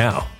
now.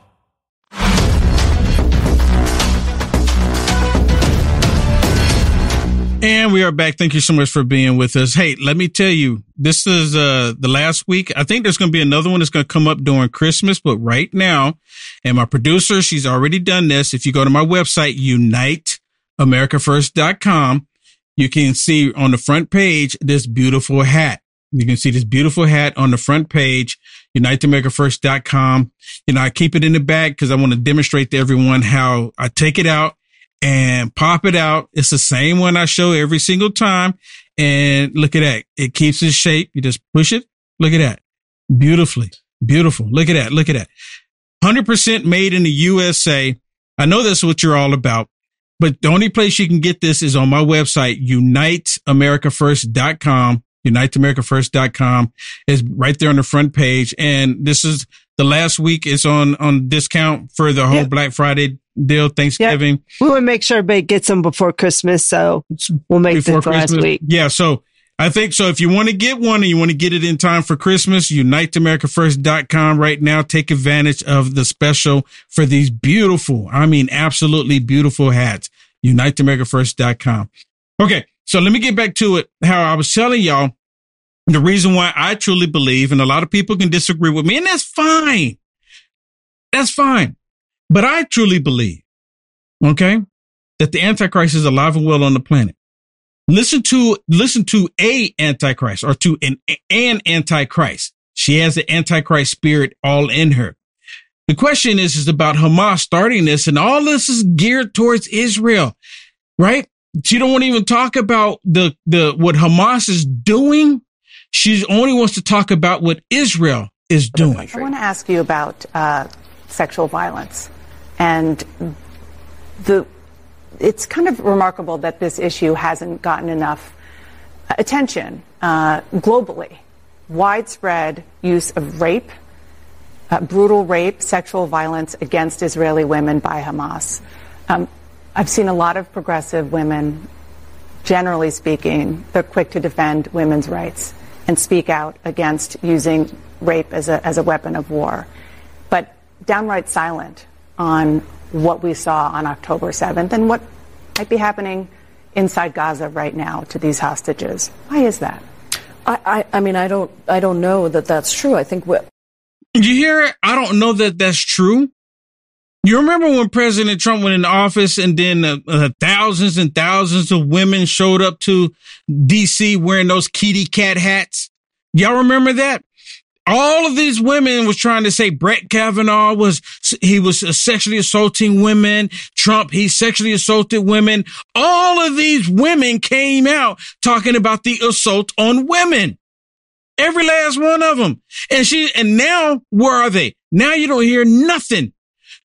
And we are back. Thank you so much for being with us. Hey, let me tell you, this is uh the last week. I think there's going to be another one that's going to come up during Christmas, but right now, and my producer, she's already done this. If you go to my website, uniteamericafirst.com, you can see on the front page this beautiful hat. You can see this beautiful hat on the front page, uniteamericafirst.com. You know, I keep it in the bag because I want to demonstrate to everyone how I take it out and pop it out. It's the same one I show every single time. And look at that. It keeps its shape. You just push it. Look at that. Beautifully. Beautiful. Look at that. Look at that. 100% made in the USA. I know that's what you're all about, but the only place you can get this is on my website, uniteamericafirst.com. Uniteamericafirst.com is right there on the front page. And this is the last week It's on on discount for the whole yep. Black Friday deal, Thanksgiving. Yep. We want to make sure everybody gets them before Christmas, so we'll make before this Christmas. last week. Yeah, so I think so. If you want to get one and you want to get it in time for Christmas, uniteamericafirst.com right now. Take advantage of the special for these beautiful, I mean, absolutely beautiful hats. Uniteamericafirst.com. Okay. So let me get back to it. How I was telling y'all the reason why I truly believe, and a lot of people can disagree with me, and that's fine. That's fine. But I truly believe, okay, that the Antichrist is alive and well on the planet. Listen to, listen to a Antichrist or to an, an Antichrist. She has the Antichrist spirit all in her. The question is, is about Hamas starting this and all this is geared towards Israel, right? She don't want to even talk about the, the, what Hamas is doing. She only wants to talk about what Israel is doing. I want to ask you about uh, sexual violence and the it's kind of remarkable that this issue hasn't gotten enough attention uh, globally. Widespread use of rape, uh, brutal rape, sexual violence against Israeli women by Hamas. Um, I've seen a lot of progressive women, generally speaking, they're quick to defend women's rights and speak out against using rape as a, as a weapon of war, but downright silent on what we saw on October 7th and what might be happening inside Gaza right now to these hostages. Why is that? I, I, I mean, I don't, I don't know that that's true. I think what. Did you hear it? I don't know that that's true. You remember when President Trump went into office and then uh, uh, thousands and thousands of women showed up to DC wearing those kitty cat hats? Y'all remember that? All of these women was trying to say Brett Kavanaugh was, he was sexually assaulting women. Trump, he sexually assaulted women. All of these women came out talking about the assault on women. Every last one of them. And she, and now where are they? Now you don't hear nothing.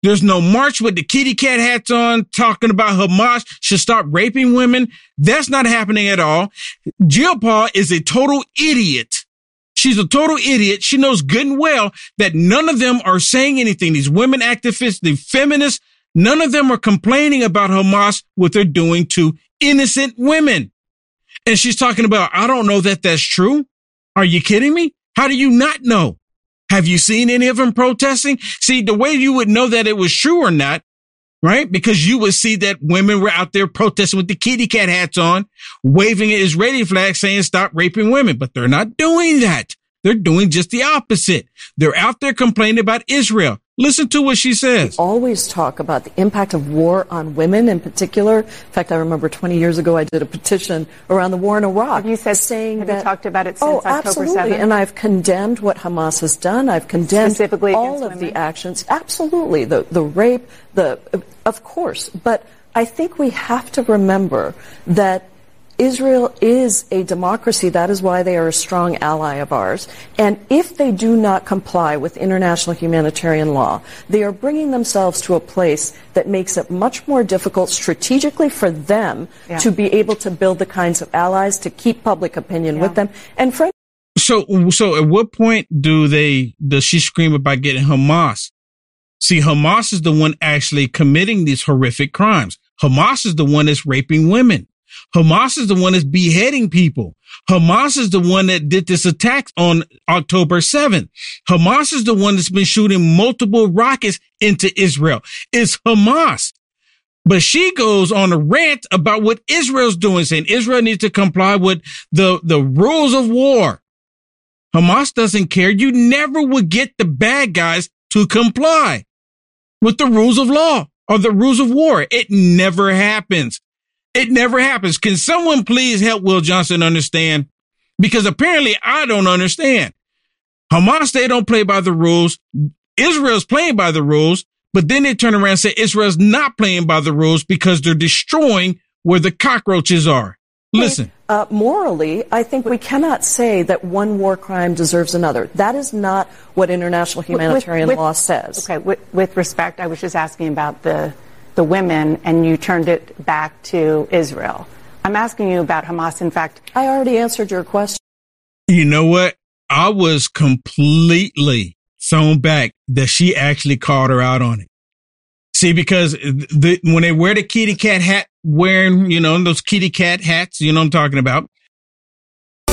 There's no march with the kitty cat hats on talking about Hamas should stop raping women. That's not happening at all. Jayapal is a total idiot She's a total idiot. She knows good and well that none of them are saying anything. These women activists, the feminists, none of them are complaining about Hamas, what they're doing to innocent women. And she's talking about, I don't know that that's true. Are you kidding me? How do you not know? Have you seen any of them protesting? See, the way you would know that it was true or not right? Because you would see that women were out there protesting with the kitty cat hats on, waving an Israeli flag saying stop raping women, but they're not doing that. They're doing just the opposite. They're out there complaining about Israel. Listen to what she says. We always talk about the impact of war on women in particular. In fact, I remember 20 years ago I did a petition around the war in Iraq. Have you said saying have that, you talked about it since oh, October absolutely. 7th? And I've condemned what Hamas has done. I've condemned Specifically all of women? the actions. Absolutely. The the rape, the of course. But I think we have to remember that Israel is a democracy. That is why they are a strong ally of ours. And if they do not comply with international humanitarian law, they are bringing themselves to a place that makes it much more difficult strategically for them yeah. to be able to build the kinds of allies to keep public opinion yeah. with them. And frankly, so, so at what point do they, does she scream about getting Hamas? See, Hamas is the one actually committing these horrific crimes. Hamas is the one that's raping women. Hamas is the one that's beheading people. Hamas is the one that did this attack on October 7th. Hamas is the one that's been shooting multiple rockets into Israel. It's Hamas. But she goes on a rant about what Israel's doing, saying Israel needs to comply with the, the rules of war. Hamas doesn't care. You never would get the bad guys to comply with the rules of law or the rules of war. It never happens. It never happens. Can someone please help Will Johnson understand? Because apparently I don't understand. Hamas, they don't play by the rules. Israel's playing by the rules, but then they turn around and say Israel's not playing by the rules because they're destroying where the cockroaches are. Listen. Uh, morally, I think we cannot say that one war crime deserves another. That is not what international humanitarian with, with, law says. Okay, with, with respect, I was just asking about the the women and you turned it back to Israel. I'm asking you about Hamas. In fact, I already answered your question. You know what? I was completely thrown back that she actually called her out on it. See, because the, when they wear the kitty cat hat, wearing, you know, those kitty cat hats, you know I'm talking about,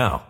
now.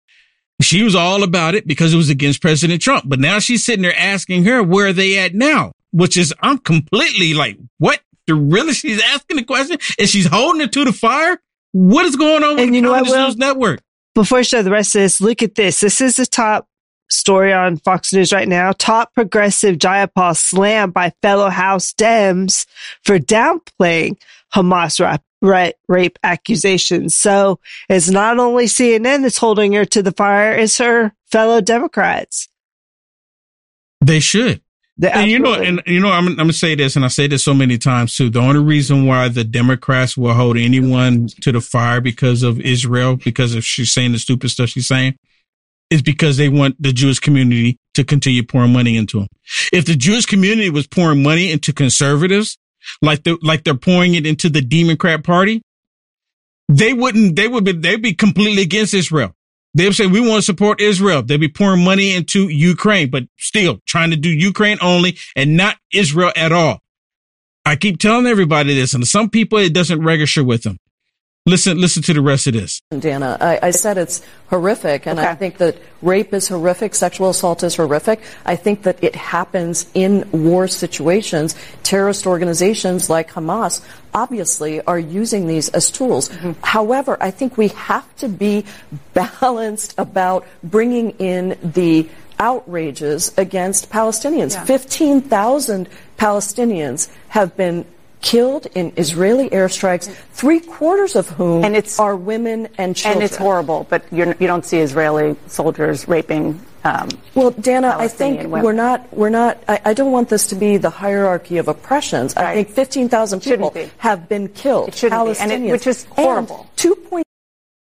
She was all about it because it was against President Trump. But now she's sitting there asking her where are they at now, which is, I'm completely like, what? The really? She's asking the question and she's holding it to the fire. What is going on with and you know what, Will, Network? Before I show the rest of this, look at this. This is the top story on Fox News right now. Top progressive Jayapal slammed by fellow House Dems for downplaying Hamas rape accusations. So it's not only CNN that's holding her to the fire, it's her fellow Democrats. They should. and you know, and you know, I'm, I'm gonna say this, and I say this so many times too. The only reason why the Democrats will hold anyone to the fire because of Israel, because of she's saying the stupid stuff she's saying, is because they want the Jewish community to continue pouring money into them. If the Jewish community was pouring money into conservatives, like the like they're pouring it into the Democrat Party, they wouldn't. They would be. They'd be completely against Israel. They would say we want to support Israel. They'd be pouring money into Ukraine, but still trying to do Ukraine only and not Israel at all. I keep telling everybody this, and some people it doesn't register with them. Listen, listen to the rest of this. Dana, I, I said it's horrific, and okay. I think that rape is horrific, sexual assault is horrific. I think that it happens in war situations. Terrorist organizations like Hamas obviously are using these as tools. Mm-hmm. However, I think we have to be balanced about bringing in the outrages against Palestinians. Yeah. 15,000 Palestinians have been killed in Israeli airstrikes, three quarters of whom and it's, are women and children. And it's horrible, but you're, you do not see Israeli soldiers raping. Um, well, Dana, I think women. we're not. We're not. I, I, don't want this to be the hierarchy of oppressions. Right. I think 15,000 people be. have been killed. It shouldn't Palestinians, be, it, which is horrible. Two point.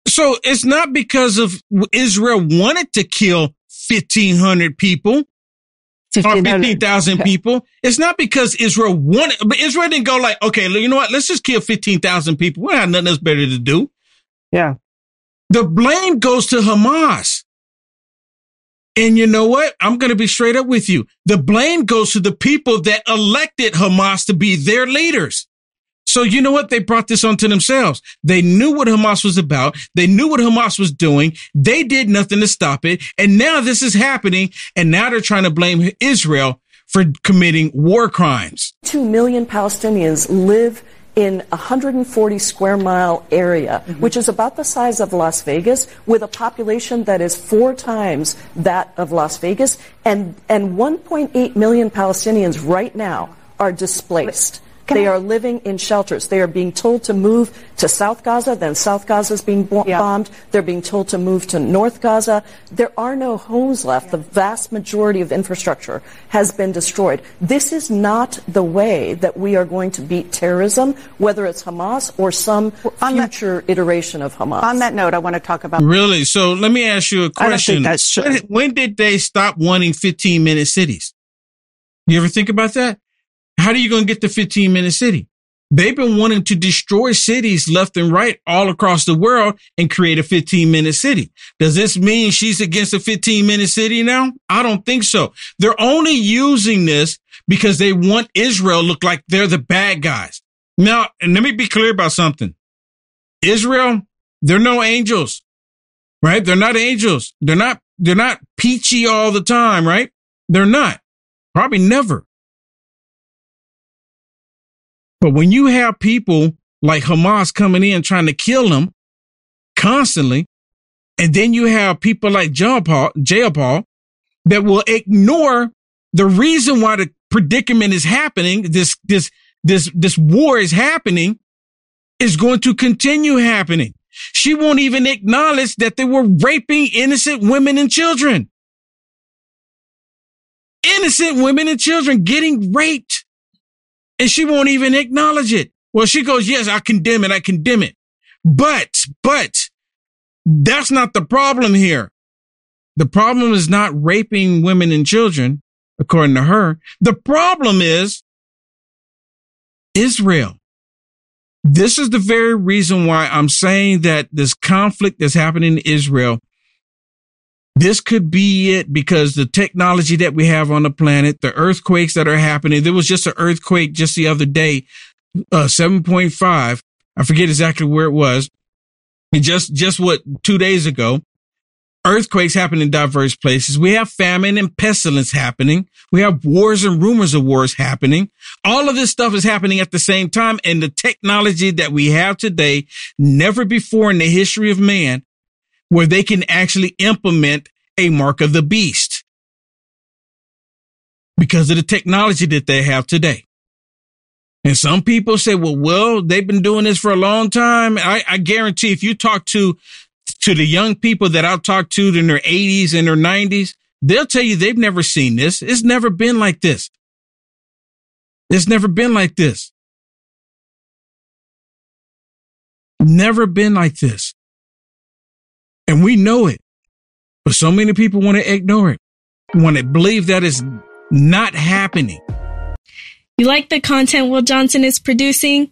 So it's not because of Israel wanted to kill 1,500 people. 15,000 people. It's not because Israel wanted, but Israel didn't go like, okay, you know what? Let's just kill 15,000 people. We have nothing else better to do. Yeah. The blame goes to Hamas. And you know what? I'm going to be straight up with you. The blame goes to the people that elected Hamas to be their leaders. So you know what? They brought this onto themselves. They knew what Hamas was about. They knew what Hamas was doing. They did nothing to stop it. And now this is happening. And now they're trying to blame Israel for committing war crimes. Two million Palestinians live in a 140 square mile area, mm-hmm. which is about the size of Las Vegas, with a population that is four times that of Las Vegas. And, and 1.8 million Palestinians right now are displaced. Can they I? are living in shelters. They are being told to move to South Gaza, then South Gaza is being bo- yeah. bombed. They're being told to move to North Gaza. There are no homes left. The vast majority of infrastructure has been destroyed. This is not the way that we are going to beat terrorism, whether it's Hamas or some on future that, iteration of Hamas. On that note, I want to talk about. Really? So let me ask you a question. that's true. When, when did they stop wanting 15 minute cities? You ever think about that? How are you going to get to 15 minute city? They've been wanting to destroy cities left and right all across the world and create a 15 minute city. Does this mean she's against a 15 minute city now? I don't think so. They're only using this because they want Israel look like they're the bad guys. Now, and let me be clear about something. Israel, they're no angels, right? They're not angels. They're not, they're not peachy all the time, right? They're not. Probably never. But when you have people like Hamas coming in trying to kill them constantly, and then you have people like Jayapal that will ignore the reason why the predicament is happening, this, this, this, this war is happening, is going to continue happening. She won't even acknowledge that they were raping innocent women and children. Innocent women and children getting raped and she won't even acknowledge it. Well, she goes, yes, I condemn it. I condemn it. But, but that's not the problem here. The problem is not raping women and children, according to her. The problem is Israel. This is the very reason why I'm saying that this conflict that's happening in Israel this could be it because the technology that we have on the planet, the earthquakes that are happening. There was just an earthquake just the other day, uh, 7.5. I forget exactly where it was. Just, just what two days ago, earthquakes happen in diverse places. We have famine and pestilence happening. We have wars and rumors of wars happening. All of this stuff is happening at the same time. And the technology that we have today, never before in the history of man, where they can actually implement a mark of the beast because of the technology that they have today. And some people say, well, well, they've been doing this for a long time. I, I guarantee if you talk to, to the young people that I've talked to in their eighties and their nineties, they'll tell you they've never seen this. It's never been like this. It's never been like this. Never been like this. And we know it. But so many people want to ignore it, want to believe that it's not happening. You like the content Will Johnson is producing?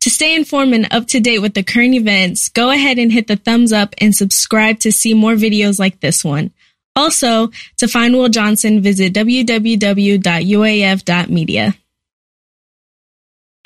To stay informed and up to date with the current events, go ahead and hit the thumbs up and subscribe to see more videos like this one. Also, to find Will Johnson, visit www.uaf.media.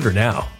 Order now.